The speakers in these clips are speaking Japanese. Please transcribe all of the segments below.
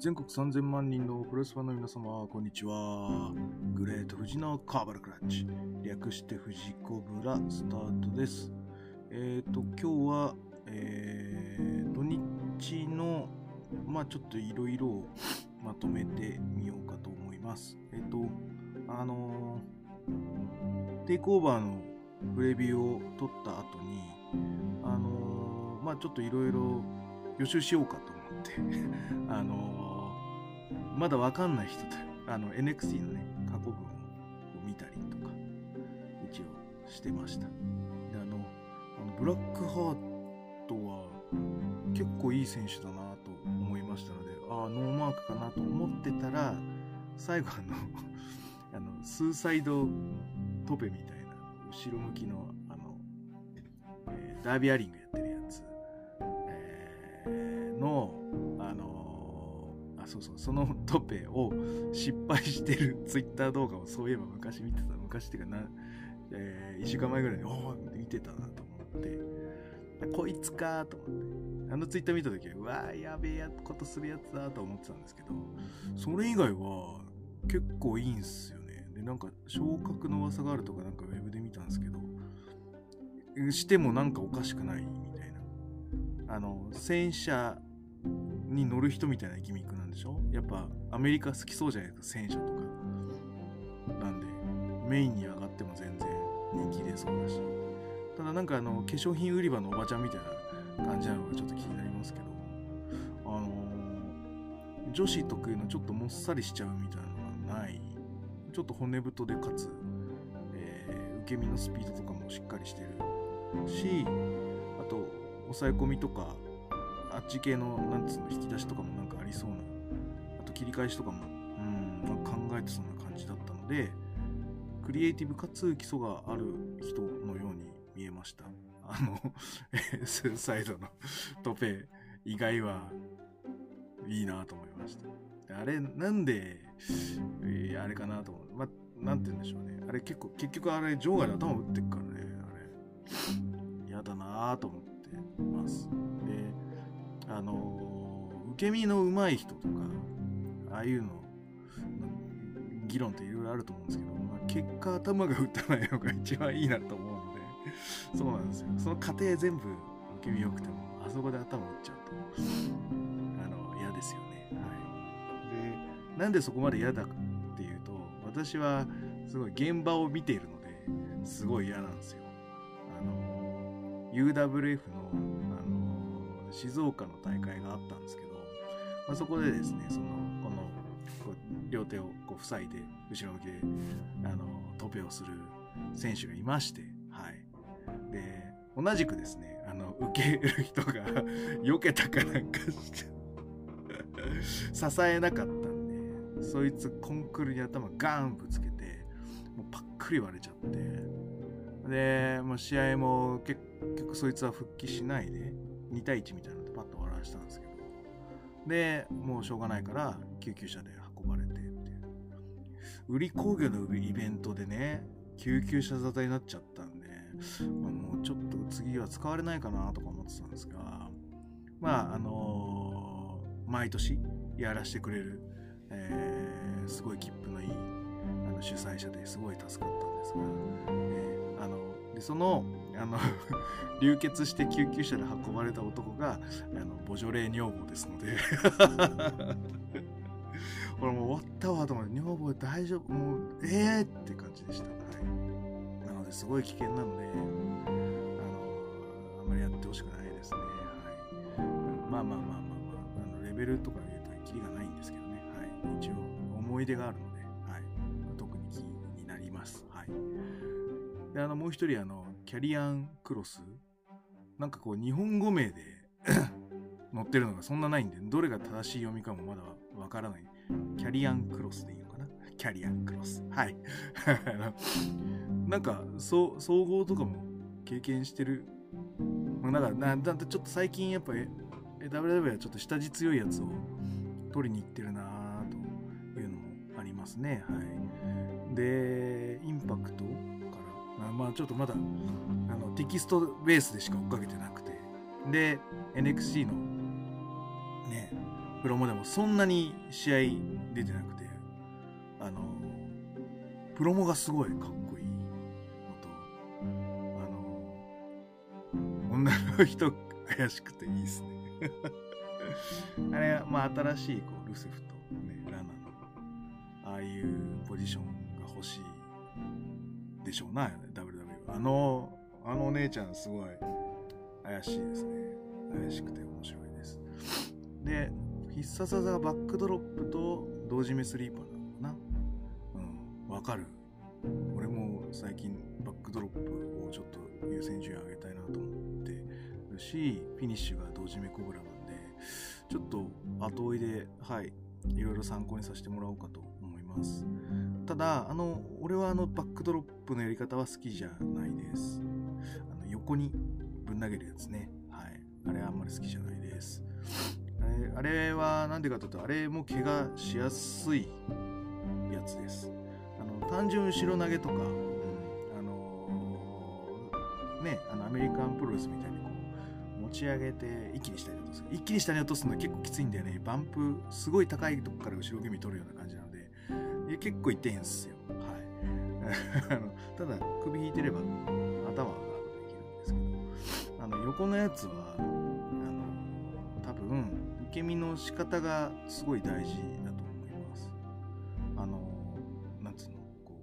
全国3000万人のプロレスファンの皆様、こんにちは。グレート富士のカーバルクラッチ。略して富士コブラスタートです。えっ、ー、と、今日は、えー、土日の、まあちょっといろいろまとめてみようかと思います。えっ、ー、と、あの、テイクオーバーのプレビューを撮った後に、あのまあちょっといろいろ予習しようかと思って あのまだわかんない人と、あの、NXT のね、過去文を見たりとか、一応してました。で、あの、あのブラックハートは結構いい選手だなと思いましたので、ああ、ノーマークかなと思ってたら、最後あの、あの、スーサイドトペみたいな、後ろ向きの、あの、えー、ダービアリングやってるやつ、えー、の、そうそう、そのトペを失敗してるツイッター動画をそういえば昔見てた、昔っていうかな、えー、1週間前ぐらいに、おお見てたなと思って、こいつかと思って、あのツイッター見た時は、うわーやべえやことするやつだと思ってたんですけど、それ以外は結構いいんすよね。で、なんか昇格の噂があるとかなんかウェブで見たんですけど、してもなんかおかしくないみたいな。あの、戦車に乗る人みたいなギミックなんでしょ？やっぱアメリカ好きそうじゃないですか戦車とか。なんでメインに上がっても全然人気出そうだし。ただなんかあの化粧品売り場のおばちゃんみたいな感じなのがちょっと気になりますけど。あのー、女子特有のちょっともっさりしちゃうみたいなのがない。ちょっと骨太でかつ、えー、受け身のスピードとかもしっかりしてるしあと抑え込みとかあっち系の、なんつうの、引き出しとかもなんかありそうな、あと切り返しとかも、うん、なんか考えてそうな感じだったので、クリエイティブかつ基礎がある人のように見えました。あの、スーサイドのトペ以外はいいなと思いました。あれ、なんで、えー、あれかなと思う。ま、なんて言うんでしょうね。あれ結構、結局あれ、場外で頭打ってっからね、あれ。嫌だなと思ってます。あの受け身の上手い人とかああいうの議論っていろいろあると思うんですけど、まあ、結果頭が打たないのが一番いいなと思うのでそうなんですよ。その過程全部受け身良くてもあそこで頭打っちゃうとあの嫌ですよね。はい。でなんでそこまで嫌だっていうと私はすごい現場を見ているのですごい嫌なんですよ。あの UWF の静岡の大会があったんですけど、まあ、そこでですね、その、この、こう両手をこう塞いで、後ろ向きで、あの、トペをする選手がいまして、はい。で、同じくですね、あの、受ける人が 避けたかなんかして支えなかったんで、そいつコンクールに頭ガンぶつけて、もうパックリ割れちゃって、で、もう試合も結局そいつは復帰しないで、2対1みたいなのでパッと笑わしたんですけど。でもうしょうがないから救急車で運ばれてっていう。売り工業のイベントでね救急車沙汰になっちゃったんで、まあ、もうちょっと次は使われないかなとか思ってたんですがまああのー、毎年やらせてくれる、えー、すごい切符のいいあの主催者ですごい助かったんですが、えー、あのでそのあの 流血して救急車で運ばれた男があのボジョレー女房ですので。俺もう終わったわと思って女房大丈夫もうええー、って感じでした、はい、なのですごい危険なのであのあんまりやってほしくないですね、はい、まあまあまあまあまああのレベルとか言うとキリがないんですけどね、はい、一応思い出があるので、はい、特に気になります。はい。であのもう一人あのキャリアンクロス？なんかこう日本語名で 載ってるのがそんなないんで、どれが正しい読みかもまだわからない。キャリアンクロスでいいのかな？キャリアンクロス。はい。なんか、そう、総合とかも経験してる。まあ、だから、な、だってちょっと最近やっぱ、え、WW はちょっと下地強いやつを取りに行ってるなぁというのもありますね。はい。で、インパクト？まあちょっとまだあのテキストベースでしか追っかけてなくてで NXT のねプロモでもそんなに試合出てなくて、あの、プロモがすごいかっこいいのと、あの、女の人怪しくていいですね。あれ、まあ新しいこうルセフとね、ラナの、ああいうポジションが欲しいでしょうな、WW。あの、あのお姉ちゃんすごい怪しいですね。怪しくて面白いです。で、必殺技がバックドロップと同時目スリーパーなのかなうん、わかる。俺も最近バックドロップをちょっと優先順位上げたいなと思ってるし、フィニッシュが同時目コブラなんで、ちょっと後追いで、はい、いろいろ参考にさせてもらおうかと思います。ただ、あの、俺はあのバックドロップのやり方は好きじゃないです。あの横にぶん投げるやつね。はい。あれあんまり好きじゃないです。あれは何でかというと、あれも怪我しやすいやつです。あの単純後ろ投げとか、うん、あのー、ね、あのアメリカンプロレスみたいにこう持ち上げて一気に下に落とす。一気に下に落とすのは結構きついんだよね。バンプ、すごい高いとこから後ろ気味取るような感じなの、結構痛いんですよ。はい。ただ、首引いてれば頭ができるんですけど、あの横のやつは、あの多分、受け身の仕方がすごい大事だと思います。あの、なんつうの、こ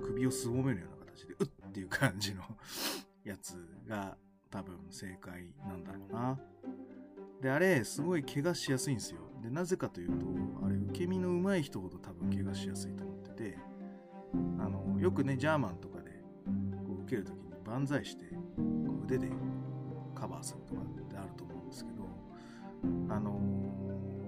う、首をすぼめるような形で、うっっていう感じの やつが多分正解なんだろうな。で、あれ、すごい怪我しやすいんですよ。で、なぜかというと、あれ、受け身の上手い人ほど多分怪我しやすいと思ってて、あの、よくね、ジャーマンとかで、こう、受けるときに万歳して、こう腕でカバーするとかってあると思うんですけど、あの、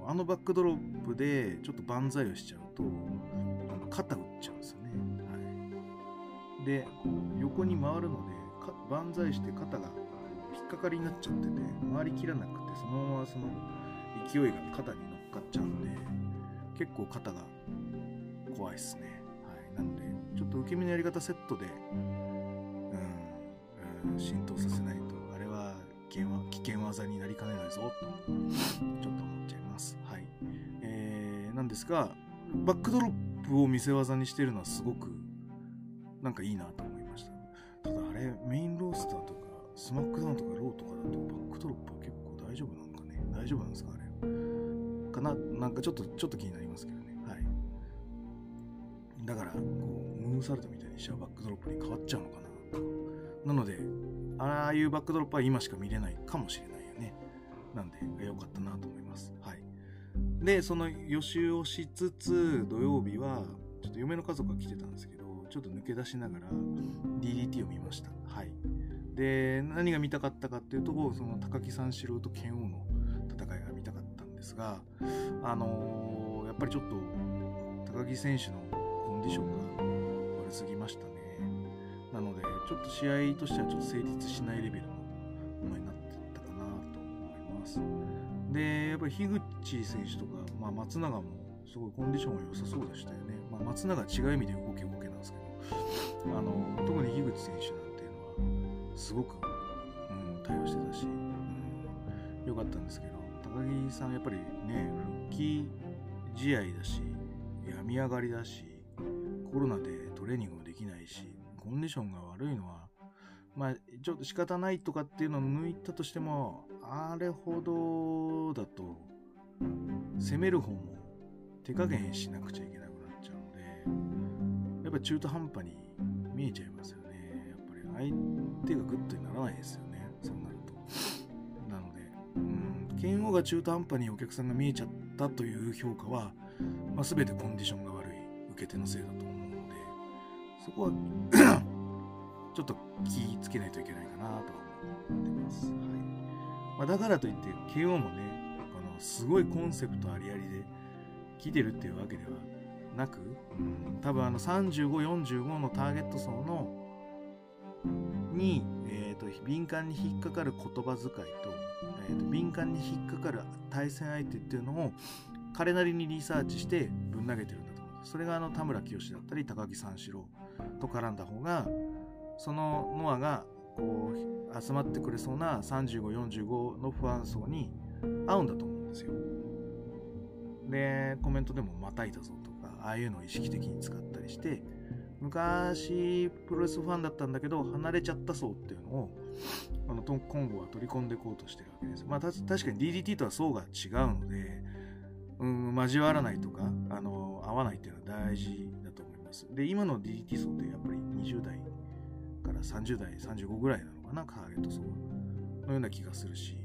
あのバックドロップでちょっと万歳をしちゃうと、あの肩打っちゃうんですよね。はい、で、横に回るので、万歳して肩が引っかかりになっちゃってて、回りきらなくて、そのままその勢いが肩に乗っかっちゃうんで、結構肩が怖いっすね。はい。なので、ちょっと受け身のやり方セットで、うん、うん、浸透させないと険は危険技になりかねないぞとちょっと思っちゃいます。はい。えー、なんですが、バックドロップを見せ技にしてるのはすごくなんかいいなと思いました。ただあれ、メインロースターとか、スマックダウンとかローとかだとバックドロップは結構大丈夫なのかね大丈夫なんですか？かな？なんかちょっと、ちょっと気になりますけどね。はい。だから、こう、ムーンサルトみたいにしちゃうバックドロップに変わっちゃうのかななので、ああいうバックドロップは今しか見れないかもしれないよね。なんで、良かったなと思います。はい。で、その予習をしつつ、土曜日は、ちょっと嫁の家族が来てたんですけど、ちょっと抜け出しながら DDT を見ました。はい。で、何が見たかったかっていうと、その高木三四郎と剣王のですが、あのー、やっぱりちょっと高木選手のコンディションが悪すぎましたね。なので、ちょっと試合としてはちょっと成立しないレベルのものになってたかなと思います。で、やっぱり樋口選手とか、まあ、松永もすごいコンディションが良さそうでしたよね。まあ、松永違う意味で動け動けなんですけど、あの特に樋口選手なんていうのは、すごく、うん、対応してたし、うん、良かったんですけど、高木さんやっぱりね、復帰試合だし、病み上がりだし、コロナでトレーニングもできないし、コンディションが悪いのは、まあ、ちょっと仕方ないとかっていうのを抜いたとしても、あれほどだと、攻める方も手加減しなくちゃいけなくなっちゃうので、やっぱ中途半端に見えちゃいますよね。やっぱり相手がグッドにならないですよね。そうな。の、拳王が中途半端にお客さんが見えちゃったという評価は、まあ、全てコンディションが悪い受け手のせいだと思うので。そこは ちょっと気ぃつけないといけないかなと思ってます。はいまあ、だからといって、KO もね、あのすごいコンセプトありありで来てるっていうわけではなく、うん、多分あの35、45のターゲット層のに、えーと、敏感に引っかかる言葉遣いと,、えーと敏感に引っかかる対戦相手っていうのを彼なりにリサーチしてぶん投げてるんだと思うんです。それがあの田村清だったり高木三四郎と絡んだ方がそのノアがこう集まってくれそうな3545の不安層に合うんだと思うんですよ。で、コメントでもまたいたぞとか、ああいうのを意識的に使ったりして、昔、プロレスファンだったんだけど、離れちゃった層っていうのを、あの、今後は取り込んでいこうとしてるわけです。まあ、確かに DDT とは層が違うので、うん、交わらないとか、あの、合わないっていうのは大事だと思います。で、今の DDT 層ってやっぱり20代から30代、35ぐらいなのかな、カーレット層のような気がするし、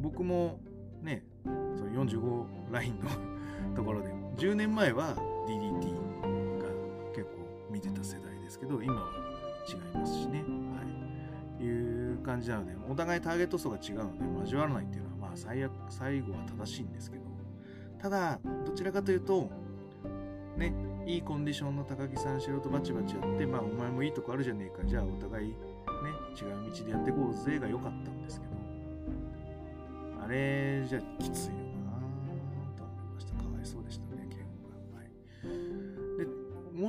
僕もね、その45ラインの ところで、10年前は DDT てた世代ですけど、今は違いますしね。はい。いう感じなので、お互いターゲット層が違うので、交わらないっていうのは、まあ最悪、最後は正しいんですけど、ただ、どちらかというと、ね、いいコンディションの高木さん、素人バチバチやって、まあ、お前もいいとこあるじゃねえか、じゃあお互い、ね、違う道でやっていこうぜが良かったんですけど、あれじゃきついよ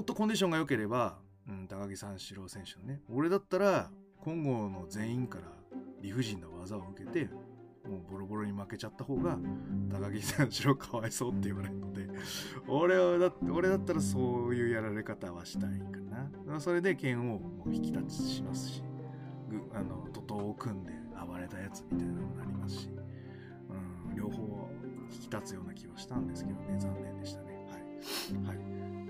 っとコンディションが良ければ、うん、高木三四郎選手のね、俺だったら、今後の全員から理不尽な技を受けて、もうボロボロに負けちゃった方が高木三四郎かわいそうって言われるので俺はだって俺だったらそういうやられ方はしたいかな。それで剣をもう引き立ちしますしあの徒党を組んで暴れたやつみたいなのになりますし、うん、両方引き立つような気はしたんですけどね残念でしたね。はい、はい、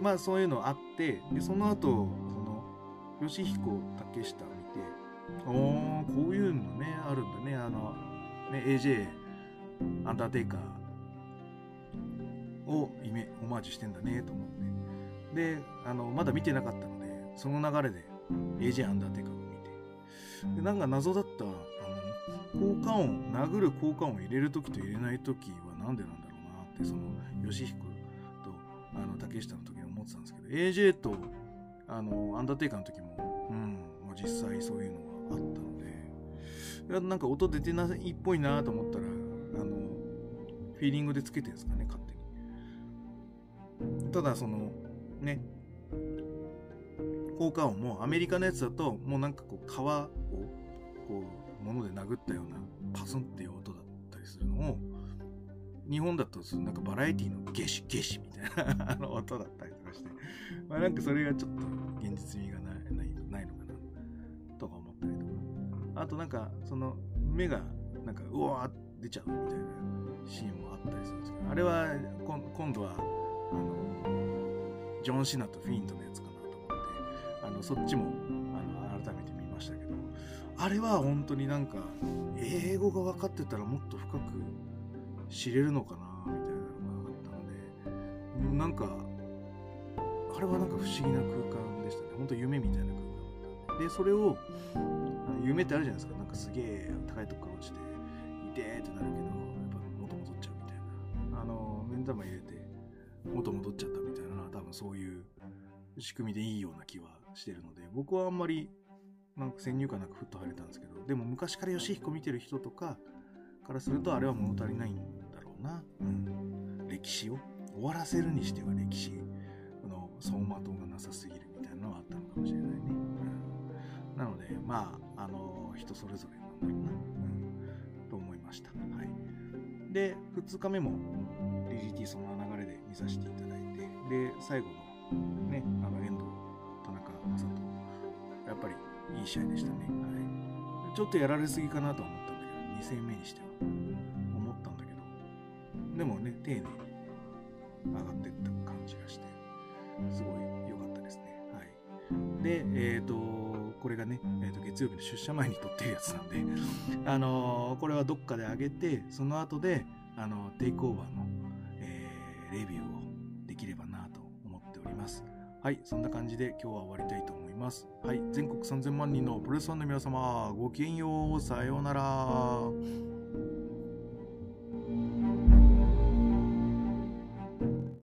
まあそういうのあってでその後その義彦竹下を見ておおこういうのねあるんだねあのね、AJ、アンダーテイカーをイメオマージュしてんだねと思って。で、あの、まだ見てなかったので、その流れで AJ アンダーテイカーを見て。で、なんか謎だった、あの、効果音、殴る効果音を入れるときと入れないときはなんでなんだろうなって、その、吉彦と、あの、竹下の時に思ってたんですけど、AJ と、あの、アンダーテイカーの時も、うん、もう実際そういうのがあったのなんか音出てないっぽいなと思ったら、あの、フィーリングでつけてるんですかね、勝手に。ただ、その、ね、効果音もアメリカのやつだと、もうなんかこう、皮を、こう、物で殴ったような、パスンっていう音だったりするのを、日本だとその、なんかバラエティのゲシゲシみたいな あの音だったりとかして、まあなんかそれがちょっと現実味がない、ないないのかな、とか思ったりとか。あとなんか、その、目が、なんか、うわー出ちゃうみたいなシーンもあったりするんですけど、あれは、今度は、あの、ジョン・シナとフィントのやつかなと思って、あの、そっちも、あの、改めて見ましたけど、あれは本当になんか、英語が分かってたらもっと深く知れるのかな、みたいなのがあったので、なんか、あれはなんか不思議な空間でしたね。本当夢みたいな空間で。それを、夢ってあるじゃないですか。なんかすげえ高いとこから落ちて、いてーってなるけど、やっぱ元戻っちゃうみたいな。あの、目ん玉入れて、元戻っちゃったみたいな多分そういう仕組みでいいような気はしてるので、僕はあんまり、なんか先入観なくふっと入れたんですけど、でも昔から義彦見てる人とかからするとあれは物足りないんな。うん。歴史を終わらせるにしては歴史の走馬灯がなさすぎるみたいなのはあったのかもしれないね。うん、なので、まあ、あの人それぞれなんだろうな、うん、と思いました。はい。で、2日目も DGT その流れで見させていただいて、で、最後のね、あの、遠藤、田中正人、やっぱりいい試合でしたね。はい。ちょっとやられすぎかなと思ったんだけど、2戦目にしては、でもね、丁寧に上がっていった感じがして、すごい良かったですね。はい。で、えっ、ー、と、これがね、えー、と月曜日の出社前に撮ってるやつなんで、あのー、これはどっかで上げて、その後で、あのテイクオーバーの、えー、レビューをできればなと思っております。はい、そんな感じで今日は終わりたいと思います。はい、全国3000万人のプロレスファンの皆様、ごきげんよう、さようなら。